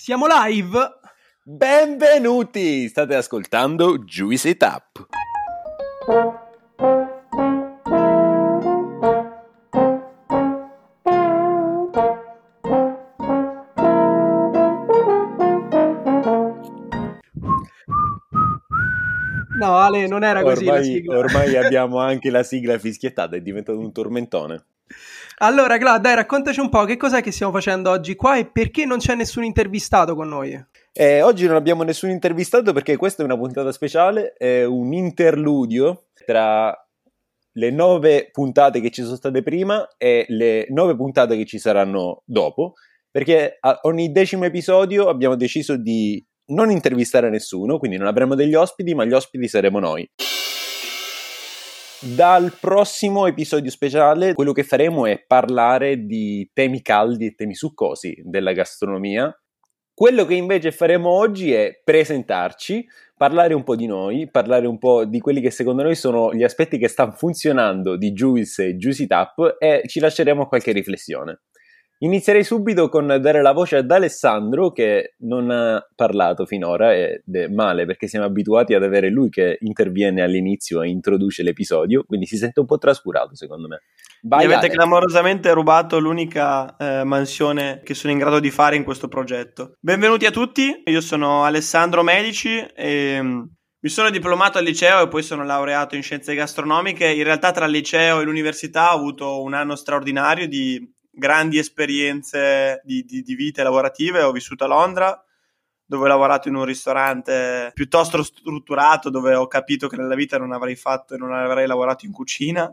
Siamo live! Benvenuti! State ascoltando Juice It Up. No, Ale, non era così Ormai, ormai abbiamo anche la sigla fischiettata, è diventato un tormentone. Allora, Gla, dai, raccontaci un po' che cos'è che stiamo facendo oggi qua e perché non c'è nessun intervistato con noi. Eh, oggi non abbiamo nessun intervistato perché questa è una puntata speciale, è un interludio tra le nove puntate che ci sono state prima e le nove puntate che ci saranno dopo, perché a ogni decimo episodio abbiamo deciso di non intervistare nessuno, quindi non avremo degli ospiti, ma gli ospiti saremo noi. Dal prossimo episodio speciale quello che faremo è parlare di temi caldi e temi succosi della gastronomia. Quello che invece faremo oggi è presentarci, parlare un po' di noi, parlare un po' di quelli che secondo noi sono gli aspetti che stanno funzionando di Juice e Juicy Tap e ci lasceremo qualche riflessione. Inizierei subito con dare la voce ad Alessandro che non ha parlato finora ed è male perché siamo abituati ad avere lui che interviene all'inizio e introduce l'episodio, quindi si sente un po' trascurato secondo me. Vai, Mi avete clamorosamente rubato l'unica eh, mansione che sono in grado di fare in questo progetto. Benvenuti a tutti, io sono Alessandro Medici e mm, mi sono diplomato al liceo e poi sono laureato in scienze gastronomiche. In realtà tra il liceo e l'università ho avuto un anno straordinario di grandi esperienze di, di, di vite lavorative. Ho vissuto a Londra, dove ho lavorato in un ristorante piuttosto strutturato, dove ho capito che nella vita non avrei fatto e non avrei lavorato in cucina.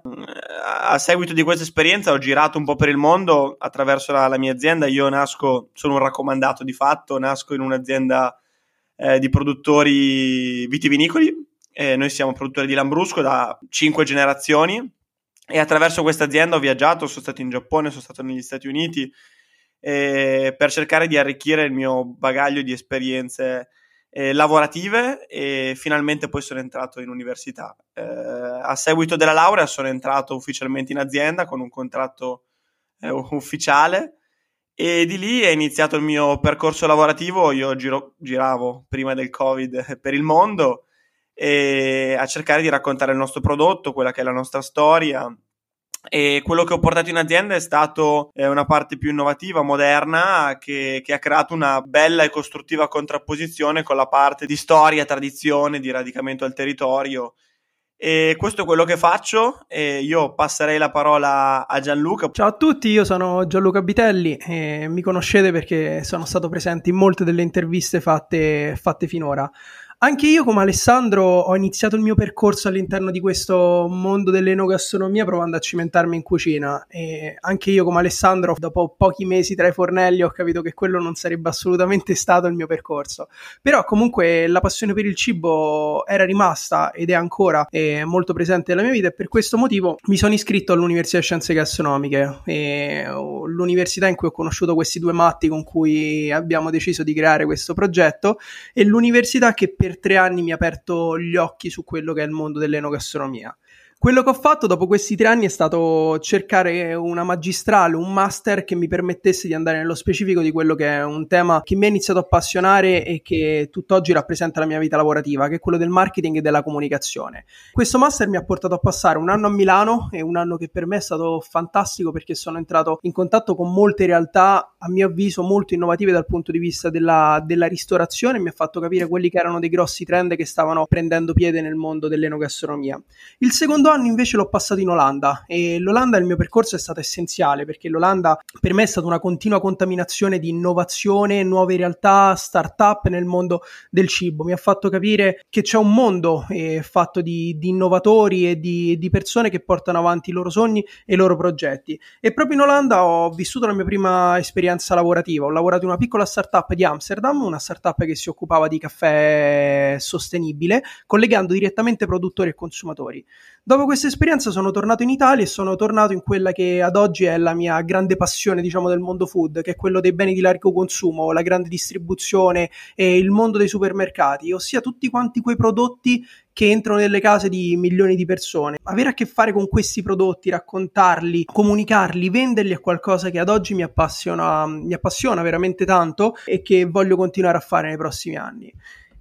A seguito di questa esperienza ho girato un po' per il mondo attraverso la, la mia azienda. Io nasco, sono un raccomandato di fatto, nasco in un'azienda eh, di produttori vitivinicoli. E noi siamo produttori di Lambrusco da cinque generazioni e attraverso questa azienda ho viaggiato, sono stato in Giappone, sono stato negli Stati Uniti eh, per cercare di arricchire il mio bagaglio di esperienze eh, lavorative e finalmente poi sono entrato in università. Eh, a seguito della laurea sono entrato ufficialmente in azienda con un contratto eh, ufficiale e di lì è iniziato il mio percorso lavorativo. Io giro, giravo prima del Covid per il mondo e a cercare di raccontare il nostro prodotto, quella che è la nostra storia. E quello che ho portato in azienda è stato eh, una parte più innovativa, moderna, che, che, ha creato una bella e costruttiva contrapposizione con la parte di storia, tradizione, di radicamento al territorio. E questo è quello che faccio. E io passerei la parola a Gianluca. Ciao a tutti, io sono Gianluca Bitelli e mi conoscete perché sono stato presente in molte delle interviste fatte, fatte finora. Anche io, come Alessandro, ho iniziato il mio percorso all'interno di questo mondo dell'enogastronomia provando a cimentarmi in cucina. E anche io, come Alessandro, dopo pochi mesi tra i fornelli, ho capito che quello non sarebbe assolutamente stato il mio percorso. Però, comunque, la passione per il cibo era rimasta ed è ancora eh, molto presente nella mia vita. E per questo motivo mi sono iscritto all'Università di Scienze Gastronomiche, e, l'università in cui ho conosciuto questi due matti con cui abbiamo deciso di creare questo progetto, e l'università che per tre anni mi ha aperto gli occhi su quello che è il mondo dell'enogastronomia. Quello che ho fatto dopo questi tre anni è stato cercare una magistrale, un master che mi permettesse di andare nello specifico di quello che è un tema che mi ha iniziato a appassionare e che tutt'oggi rappresenta la mia vita lavorativa, che è quello del marketing e della comunicazione. Questo master mi ha portato a passare un anno a Milano e un anno che per me è stato fantastico perché sono entrato in contatto con molte realtà, a mio avviso, molto innovative dal punto di vista della, della ristorazione mi ha fatto capire quelli che erano dei grossi trend che stavano prendendo piede nel mondo dell'enogastronomia. Il secondo anno invece l'ho passato in Olanda e l'Olanda il mio percorso è stato essenziale perché l'Olanda per me è stata una continua contaminazione di innovazione, nuove realtà, start-up nel mondo del cibo. Mi ha fatto capire che c'è un mondo eh, fatto di, di, innovatori e di, di, persone che portano avanti i loro sogni e i loro progetti. E proprio in Olanda ho vissuto la mia prima esperienza lavorativa. Ho lavorato in una piccola startup di Amsterdam, una startup che si occupava di caffè sostenibile, collegando direttamente produttori e consumatori. dopo questa esperienza sono tornato in Italia e sono tornato in quella che ad oggi è la mia grande passione, diciamo, del mondo food, che è quello dei beni di largo consumo, la grande distribuzione e il mondo dei supermercati, ossia tutti quanti quei prodotti che entrano nelle case di milioni di persone. Avere a che fare con questi prodotti, raccontarli, comunicarli, venderli è qualcosa che ad oggi mi appassiona, mi appassiona veramente tanto e che voglio continuare a fare nei prossimi anni.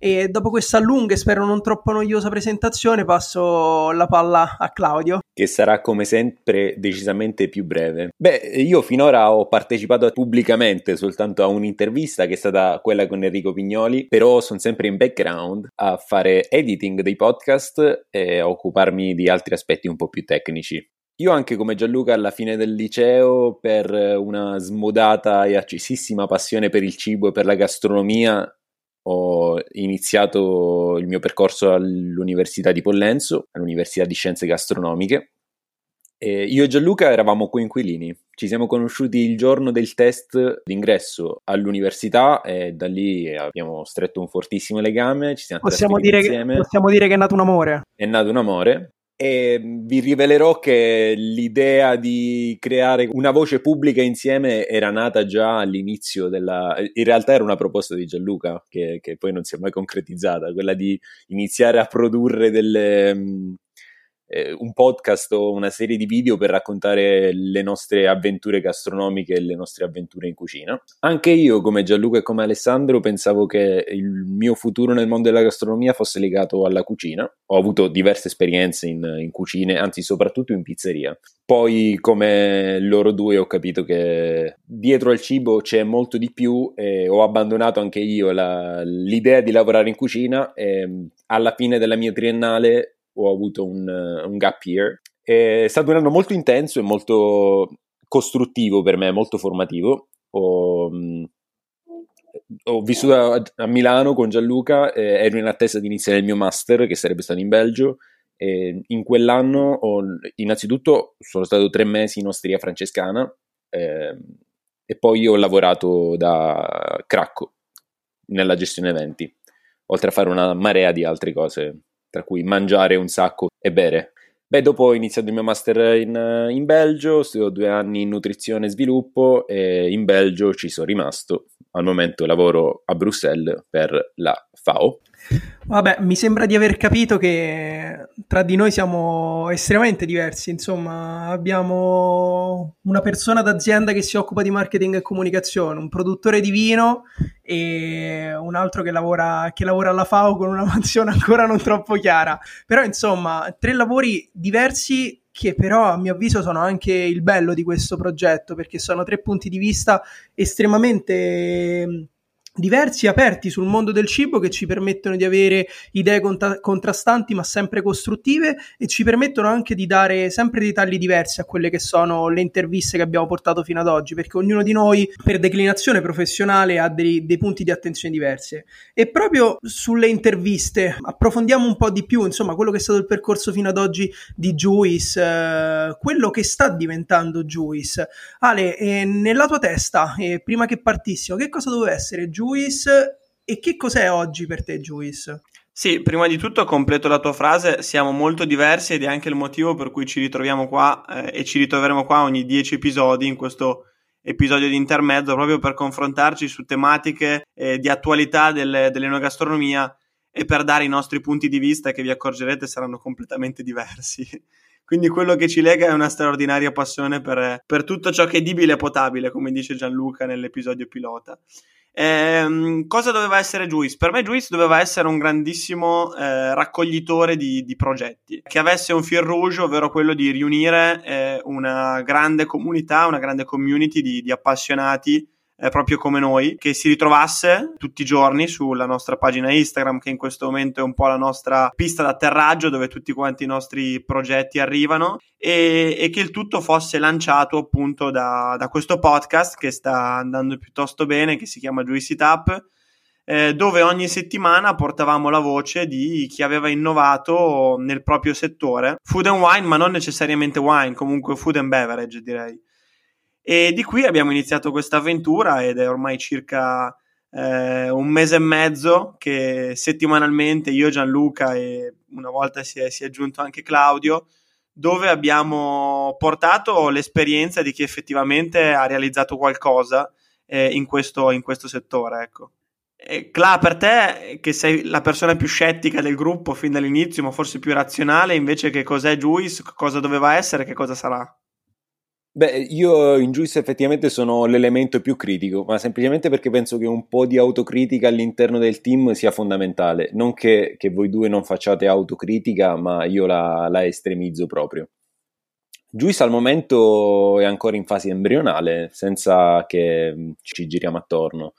E dopo questa lunga e spero non troppo noiosa presentazione passo la palla a Claudio. Che sarà come sempre decisamente più breve. Beh, io finora ho partecipato pubblicamente soltanto a un'intervista che è stata quella con Enrico Pignoli, però sono sempre in background a fare editing dei podcast e a occuparmi di altri aspetti un po' più tecnici. Io anche come Gianluca alla fine del liceo, per una smodata e accesissima passione per il cibo e per la gastronomia, ho iniziato il mio percorso all'Università di Pollenzo, all'Università di Scienze Gastronomiche. E io e Gianluca eravamo coinquilini, ci siamo conosciuti il giorno del test d'ingresso all'università e da lì abbiamo stretto un fortissimo legame, ci siamo possiamo dire insieme. Che, possiamo dire che è nato un amore. È nato un amore e vi rivelerò che l'idea di creare una voce pubblica insieme era nata già all'inizio della... In realtà era una proposta di Gianluca che, che poi non si è mai concretizzata, quella di iniziare a produrre delle, un podcast o una serie di video per raccontare le nostre avventure gastronomiche e le nostre avventure in cucina. Anche io, come Gianluca e come Alessandro, pensavo che il mio futuro nel mondo della gastronomia fosse legato alla cucina. Ho avuto diverse esperienze in, in cucine, anzi soprattutto in pizzeria. Poi, come loro due, ho capito che dietro al cibo c'è molto di più e ho abbandonato anche io la, l'idea di lavorare in cucina e alla fine della mia triennale ho avuto un, un gap year. È stato un anno molto intenso e molto costruttivo per me, molto formativo. Ho, mm, ho vissuto a, a, Milano con Gianluca, eh, ero in attesa di iniziare il mio master che sarebbe stato in Belgio. E in quell'anno ho, innanzitutto sono stato tre mesi in Osteria Francescana eh, e poi ho lavorato da cracco nella gestione eventi, oltre a fare una marea di altre cose tra cui mangiare un sacco e bere. Beh, dopo ho iniziato il mio master in, in Belgio, studio due anni in nutrizione e sviluppo e in Belgio ci sono rimasto. Al momento lavoro a Bruxelles per la FAO. Vabbè, mi sembra di aver capito che tra di noi siamo estremamente diversi, insomma, abbiamo una persona d'azienda che si occupa di marketing e comunicazione, un produttore di vino e un altro che lavora, che lavora alla FAO con una mansione ancora non troppo chiara. Però, insomma, tre lavori diversi che però a mio avviso sono anche il bello di questo progetto perché sono tre punti di vista estremamente diversi aperti sul mondo del cibo che ci permettono di avere idee contra- contrastanti ma sempre costruttive e ci permettono anche di dare sempre dei tagli diversi a quelle che sono le interviste che abbiamo portato fino ad oggi perché ognuno di noi per declinazione professionale ha dei, dei punti di attenzione diversi. E proprio sulle interviste approfondiamo un po' di più insomma quello che è stato il percorso fino ad oggi di Juice eh, quello che sta diventando Juice. Ale eh, nella tua testa eh, prima che partissimo che cosa doveva essere Juice Juice e che cos'è oggi per te Juice? Sì, prima di tutto completo la tua frase, siamo molto diversi ed è anche il motivo per cui ci ritroviamo qua eh, e ci ritroveremo qua ogni 10 episodi in questo episodio di intermezzo proprio per confrontarci su tematiche eh, di attualità del, dell'enogastronomia e per dare i nostri punti di vista che vi accorgerete saranno completamente diversi. Quindi quello che ci lega è una straordinaria passione per, per tutto ciò che è edibile e potabile, come dice Gianluca nell'episodio pilota. Ehm, cosa doveva essere Juice? Per me Juice doveva essere un grandissimo eh, raccoglitore di, di, progetti, che avesse un fil rouge, ovvero quello di riunire eh, una grande comunità, una grande community di, di appassionati eh, proprio come noi, che si ritrovasse tutti i giorni sulla nostra pagina Instagram, che in questo momento è un po' la nostra pista d'atterraggio dove tutti quanti i nostri progetti arrivano e, e che il tutto fosse lanciato appunto da, da, questo podcast che sta andando piuttosto bene, che si chiama Juicy Tap. Eh, dove ogni settimana portavamo la voce di chi aveva innovato nel proprio settore, food and wine, ma non necessariamente wine, comunque food and beverage direi. E di qui abbiamo iniziato questa avventura ed è ormai circa eh, un mese e mezzo che settimanalmente io, Gianluca e una volta si è, si è aggiunto anche Claudio, dove abbiamo portato l'esperienza di chi effettivamente ha realizzato qualcosa eh, in, questo, in, questo, settore. Ecco. Cla, per te, che sei la persona più scettica del gruppo fin dall'inizio, ma forse più razionale, invece che cos'è Juice, cosa doveva essere, che cosa sarà? Beh, io in Juice effettivamente sono l'elemento più critico, ma semplicemente perché penso che un po' di autocritica all'interno del team sia fondamentale. Non che, che voi due non facciate autocritica, ma io la, la estremizzo proprio. Juice al momento è ancora in fase embrionale, senza che ci giriamo attorno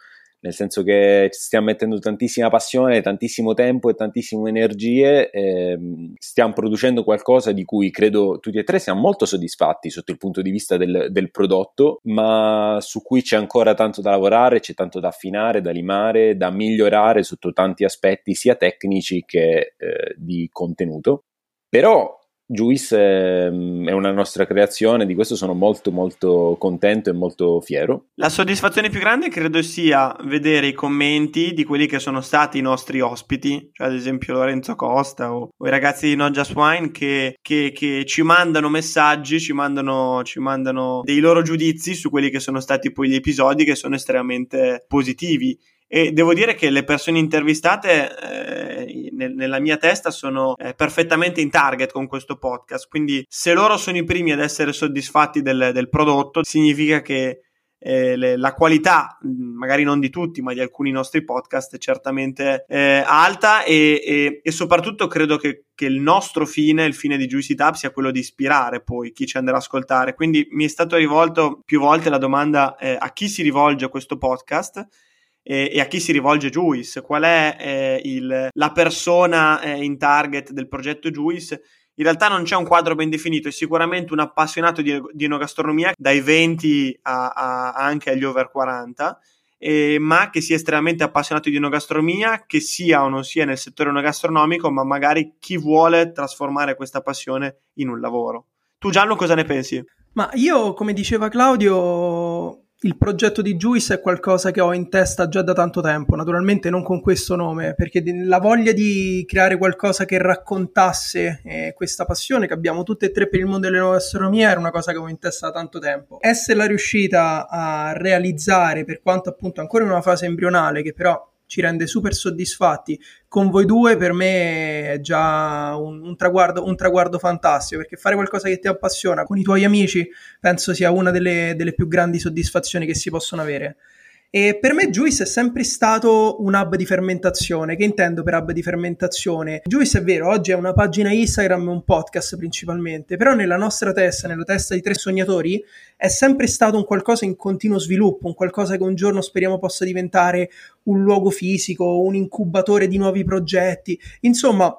nel senso che stiamo mettendo tantissima passione, tantissimo tempo e tantissime energie, e stiamo producendo qualcosa di cui credo tutti e tre siamo molto soddisfatti sotto il punto di vista del, del prodotto, ma su cui c'è ancora tanto da lavorare, c'è tanto da affinare, da limare, da migliorare sotto tanti aspetti sia tecnici che eh, di contenuto. Però Juice è una nostra creazione, di questo sono molto molto contento e molto fiero. La soddisfazione più grande credo sia vedere i commenti di quelli che sono stati i nostri ospiti, cioè ad esempio Lorenzo Costa o, o i ragazzi di Not Just Wine che, che, che ci mandano messaggi, ci mandano, ci mandano dei loro giudizi su quelli che sono stati poi gli episodi che sono estremamente positivi e devo dire che le persone intervistate eh, nel, nella mia testa sono eh, perfettamente in target con questo podcast, quindi se loro sono i primi ad essere soddisfatti del, del prodotto, significa che eh, le, la qualità, magari non di tutti, ma di alcuni nostri podcast è certamente eh, alta e, e, e, soprattutto credo che, che, il nostro fine, il fine di Juicy Tab sia quello di ispirare poi chi ci andrà ad ascoltare. Quindi mi è stato rivolto più volte la domanda eh, a chi si rivolge questo podcast e, e a chi si rivolge Juice, qual è eh, il, la persona eh, in target del progetto Juice. In realtà non c'è un quadro ben definito, è sicuramente un appassionato di, di enogastronomia dai 20 a, a, anche agli over 40, eh, ma che sia estremamente appassionato di enogastronomia, che sia o non sia nel settore enogastronomico, ma magari chi vuole trasformare questa passione in un lavoro. Tu Gianlo cosa ne pensi? Ma io, come diceva Claudio, il progetto di Juice è qualcosa che ho in testa già da tanto tempo, naturalmente non con questo nome, perché la voglia di creare qualcosa che raccontasse eh, questa passione che abbiamo tutte e tre per il mondo delle nuove astronomie era una cosa che ho in testa da tanto tempo. Esserla riuscita a realizzare, per quanto appunto ancora in una fase embrionale, che però ci rende super soddisfatti. Con voi due per me è già un, un, traguardo, un, traguardo, fantastico perché fare qualcosa che ti appassiona con i tuoi amici penso sia una delle, delle più grandi soddisfazioni che si possono avere. E per me Juice è sempre stato un hub di fermentazione. Che intendo per hub di fermentazione? Juice è vero, oggi è una pagina Instagram e un podcast principalmente, però nella nostra testa, nella testa di tre sognatori, è sempre stato un qualcosa in continuo sviluppo, un qualcosa che un giorno speriamo possa diventare un luogo fisico, un incubatore di nuovi progetti. Insomma,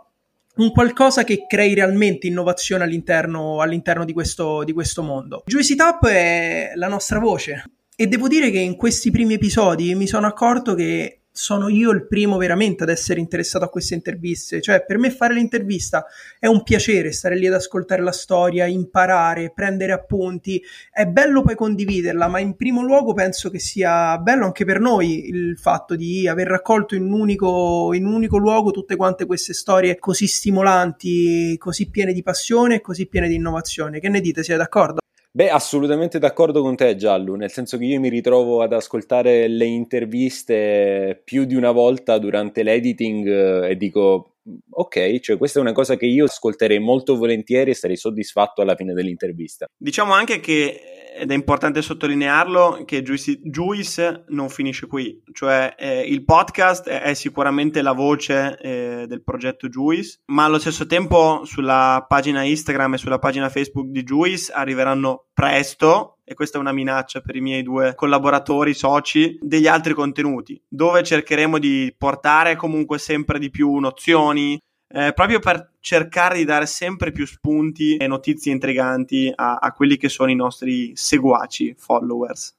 un qualcosa che crei realmente innovazione all'interno, all'interno di, questo, di questo mondo. Juicy Tap è la nostra voce, e devo dire che in questi primi episodi mi sono accorto che sono io il primo veramente ad essere interessato a queste interviste. Cioè, per me fare l'intervista è un piacere stare lì ad ascoltare la storia, imparare, prendere appunti. È bello poi condividerla, ma in primo luogo penso che sia bello anche per noi il fatto di aver raccolto in un unico, in un unico luogo tutte quante queste storie così stimolanti, così piene di passione e così piene di innovazione. Che ne dite? Siete d'accordo? Beh, assolutamente d'accordo con te, Giallo, nel senso che io mi ritrovo ad ascoltare le interviste più di una volta durante l'editing eh, e dico, ok, cioè questa è una cosa che io ascolterei molto volentieri e sarei soddisfatto alla fine dell'intervista. Diciamo anche che ed è importante sottolinearlo che Juice, Juice non finisce qui, cioè eh, il podcast è, è, sicuramente la voce eh, del progetto Juice, ma allo stesso tempo sulla pagina Instagram e sulla pagina Facebook di Juice arriveranno presto, e questa è una minaccia per i miei due collaboratori, soci, degli altri contenuti, dove cercheremo di portare comunque sempre di più nozioni, eh, proprio per cercare di dare sempre più spunti e notizie intriganti a, a quelli che sono i nostri seguaci, followers.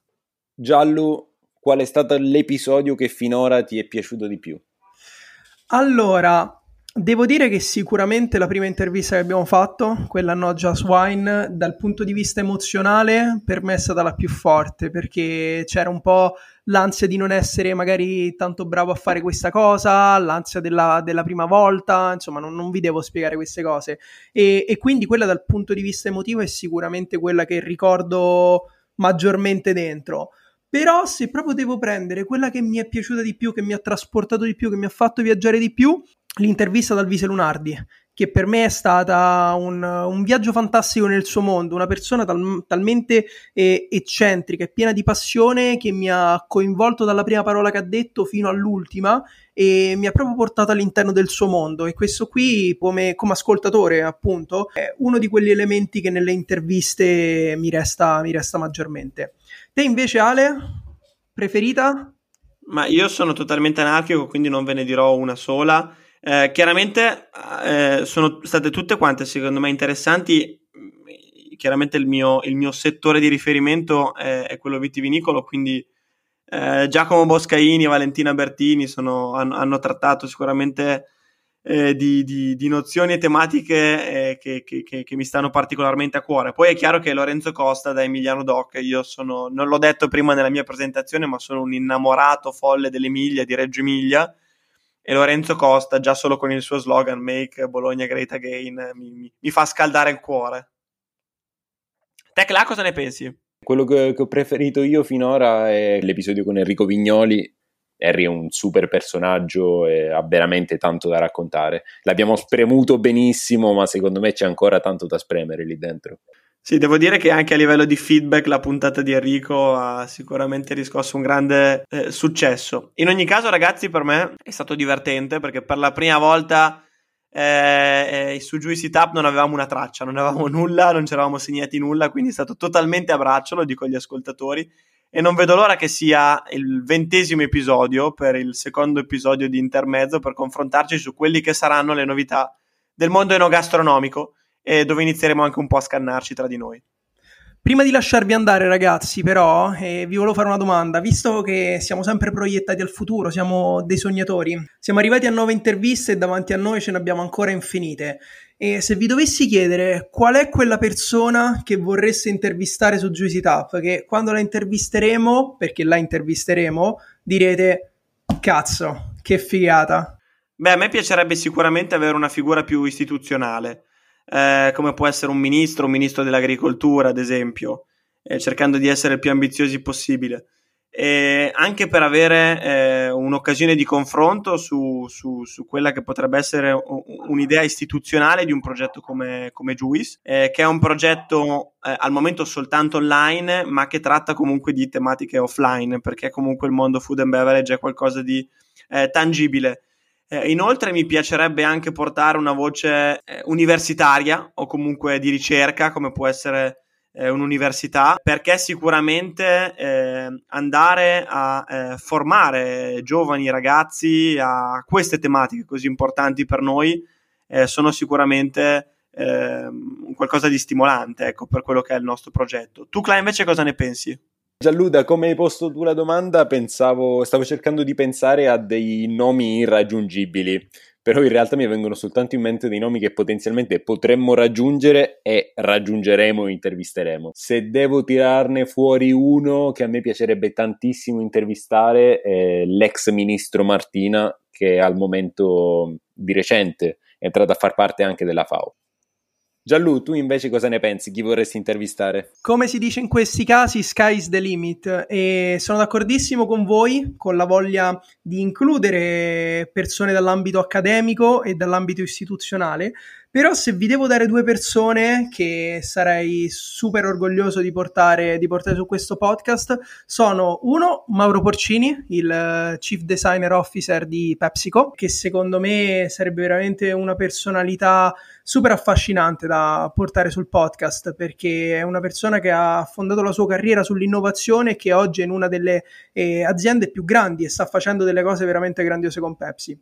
Giallo, qual è stato l'episodio che finora ti è piaciuto di più? Allora, Devo dire che sicuramente la prima intervista che abbiamo fatto, quella a No Just Wine, dal punto di vista emozionale per me è stata la più forte perché c'era un po' l'ansia di non essere magari tanto bravo a fare questa cosa, l'ansia della, della prima volta, insomma non, non, vi devo spiegare queste cose e, e quindi quella dal punto di vista emotivo è sicuramente quella che ricordo maggiormente dentro. Però se proprio devo prendere quella che mi è piaciuta di più, che mi ha trasportato di più, che mi ha fatto viaggiare di più, l'intervista ad Alvise Lunardi, che per me è stata un, un viaggio fantastico nel suo mondo, una persona tal, talmente eh, eccentrica e piena di passione che mi ha coinvolto dalla prima parola che ha detto fino all'ultima e mi ha proprio portato all'interno del suo mondo e questo qui come, come ascoltatore appunto è uno di quegli elementi che nelle interviste mi resta, mi resta maggiormente. Te invece Ale, preferita? Ma io sono totalmente anarchico, quindi non ve ne dirò una sola. Eh, chiaramente eh, sono state tutte quante secondo me interessanti. Chiaramente il mio, il mio settore di riferimento è, è quello vitivinicolo, quindi eh, Giacomo Boscaini e Valentina Bertini sono, hanno, hanno trattato sicuramente eh, di, di, di, nozioni e tematiche eh, che, che, che, che, mi stanno particolarmente a cuore. Poi è chiaro che Lorenzo Costa da Emiliano Doc, io sono, non l'ho detto prima nella mia presentazione, ma sono un innamorato folle dell'Emilia, di Reggio Emilia, e Lorenzo Costa, già solo con il suo slogan Make Bologna Great Again, mi, mi, fa scaldare il cuore. Tecla, cosa ne pensi? Quello che, che ho preferito io finora è l'episodio con Enrico Vignoli, Harry è un super personaggio e ha veramente tanto da raccontare. L'abbiamo spremuto benissimo, ma secondo me c'è ancora tanto da spremere lì dentro. Sì, devo dire che anche a livello di feedback la puntata di Enrico ha sicuramente riscosso un grande eh, successo. In ogni caso, ragazzi, per me è stato divertente perché per la prima volta eh, eh, su Juicy Tap non avevamo una traccia, non avevamo nulla, non ci eravamo segnati nulla, quindi è stato totalmente a braccio, lo dico agli ascoltatori e non vedo l'ora che sia il ventesimo episodio per il secondo episodio di intermezzo per confrontarci su quelli che saranno le novità del mondo enogastronomico e dove inizieremo anche un po' a scannarci tra di noi. Prima di lasciarvi andare, ragazzi, però, eh, vi volevo fare una domanda. Visto che siamo sempre proiettati al futuro, siamo dei sognatori, siamo arrivati a nuove interviste e davanti a noi ce ne abbiamo ancora infinite. E se vi dovessi chiedere qual è quella persona che vorreste intervistare su Juicy Tap, che quando la intervisteremo, perché la intervisteremo, direte cazzo, che figata. Beh, a me piacerebbe sicuramente avere una figura più istituzionale, eh, come può essere un ministro, un ministro dell'agricoltura, ad esempio, eh, cercando di essere il più ambiziosi possibile e anche per avere eh, un'occasione di confronto su, su, su, quella che potrebbe essere un'idea istituzionale di un progetto come, come Juice, eh, che è un progetto eh, al momento soltanto online, ma che tratta comunque di tematiche offline, perché comunque il mondo food and beverage è qualcosa di eh, tangibile. Eh, inoltre mi piacerebbe anche portare una voce eh, universitaria o comunque di ricerca, come può essere eh, un'università, perché sicuramente eh, andare a eh, formare giovani ragazzi a queste tematiche così importanti per noi eh, sono sicuramente ehm, qualcosa di stimolante ecco, per quello che è il nostro progetto. Tu, Cla, invece, cosa ne pensi? Gianluda, come hai posto tu la domanda, pensavo, stavo cercando di pensare a dei nomi irraggiungibili però in realtà mi vengono soltanto in mente dei nomi che potenzialmente potremmo raggiungere e raggiungeremo e intervisteremo. Se devo tirarne fuori uno che a me piacerebbe tantissimo intervistare è l'ex ministro Martina che al momento di recente è entrato a far parte anche della FAO. Gianlu, tu invece cosa ne pensi? Chi vorresti intervistare? Come si dice in questi casi, sky's the limit. E sono d'accordissimo con voi, con la voglia di includere persone dall'ambito accademico e dall'ambito istituzionale, però se vi devo dare due persone che sarei super orgoglioso di portare, di portare su questo podcast, sono uno Mauro Porcini, il eh, Chief Designer Officer di PepsiCo, che secondo me sarebbe veramente una personalità super affascinante da portare sul podcast perché è una persona che ha fondato la sua carriera sull'innovazione e che oggi è in una delle eh, aziende più grandi e sta facendo delle cose veramente grandiose con Pepsi.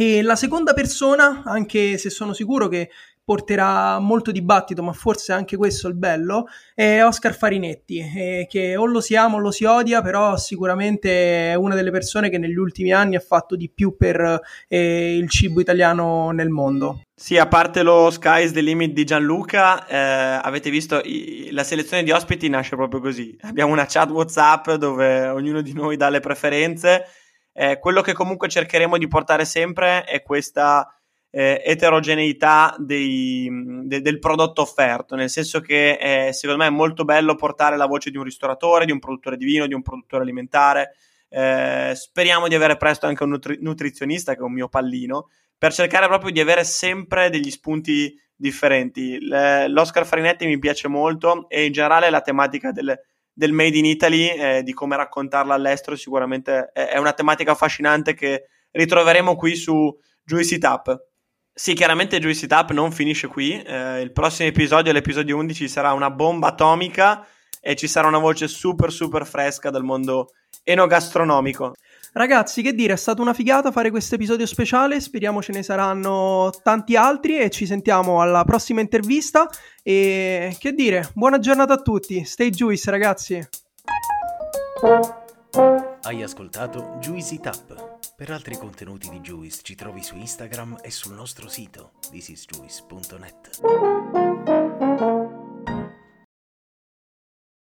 E la seconda persona, anche se sono sicuro che porterà molto dibattito, ma forse anche questo è il bello, è Oscar Farinetti, eh, che o lo si ama o lo si odia, però sicuramente è una delle persone che negli ultimi anni ha fatto di più per eh, il cibo italiano nel mondo. Sì, a parte lo Sky's the Limit di Gianluca, eh, avete visto i, la selezione di ospiti nasce proprio così. Abbiamo una chat WhatsApp dove ognuno di noi dà le preferenze. Eh, quello che comunque cercheremo di portare sempre è questa eh, eterogeneità dei, de, del prodotto offerto, nel senso che eh, secondo me è molto bello portare la voce di un ristoratore, di un produttore di vino, di un produttore alimentare. Eh, speriamo di avere presto anche un nutri- nutrizionista, che è un mio pallino, per cercare proprio di avere sempre degli spunti differenti. L'Oscar Farinetti mi piace molto e in generale la tematica del, del Made in Italy, eh, di come raccontarla all'estero, sicuramente è, una tematica affascinante che ritroveremo qui su Juicy Tap. Sì, chiaramente Juicy Tap non finisce qui. Eh, il prossimo episodio, l'episodio 11, sarà una bomba atomica e ci sarà una voce super super fresca del mondo enogastronomico. Ragazzi, che dire, è stata una figata fare questo episodio speciale, speriamo ce ne saranno tanti altri e ci sentiamo alla prossima intervista e che dire, buona giornata a tutti, stay juice ragazzi. Hai ascoltato Juicy Tap. Per altri contenuti di Juice ci trovi su Instagram e sul nostro sito thisisjuice.net.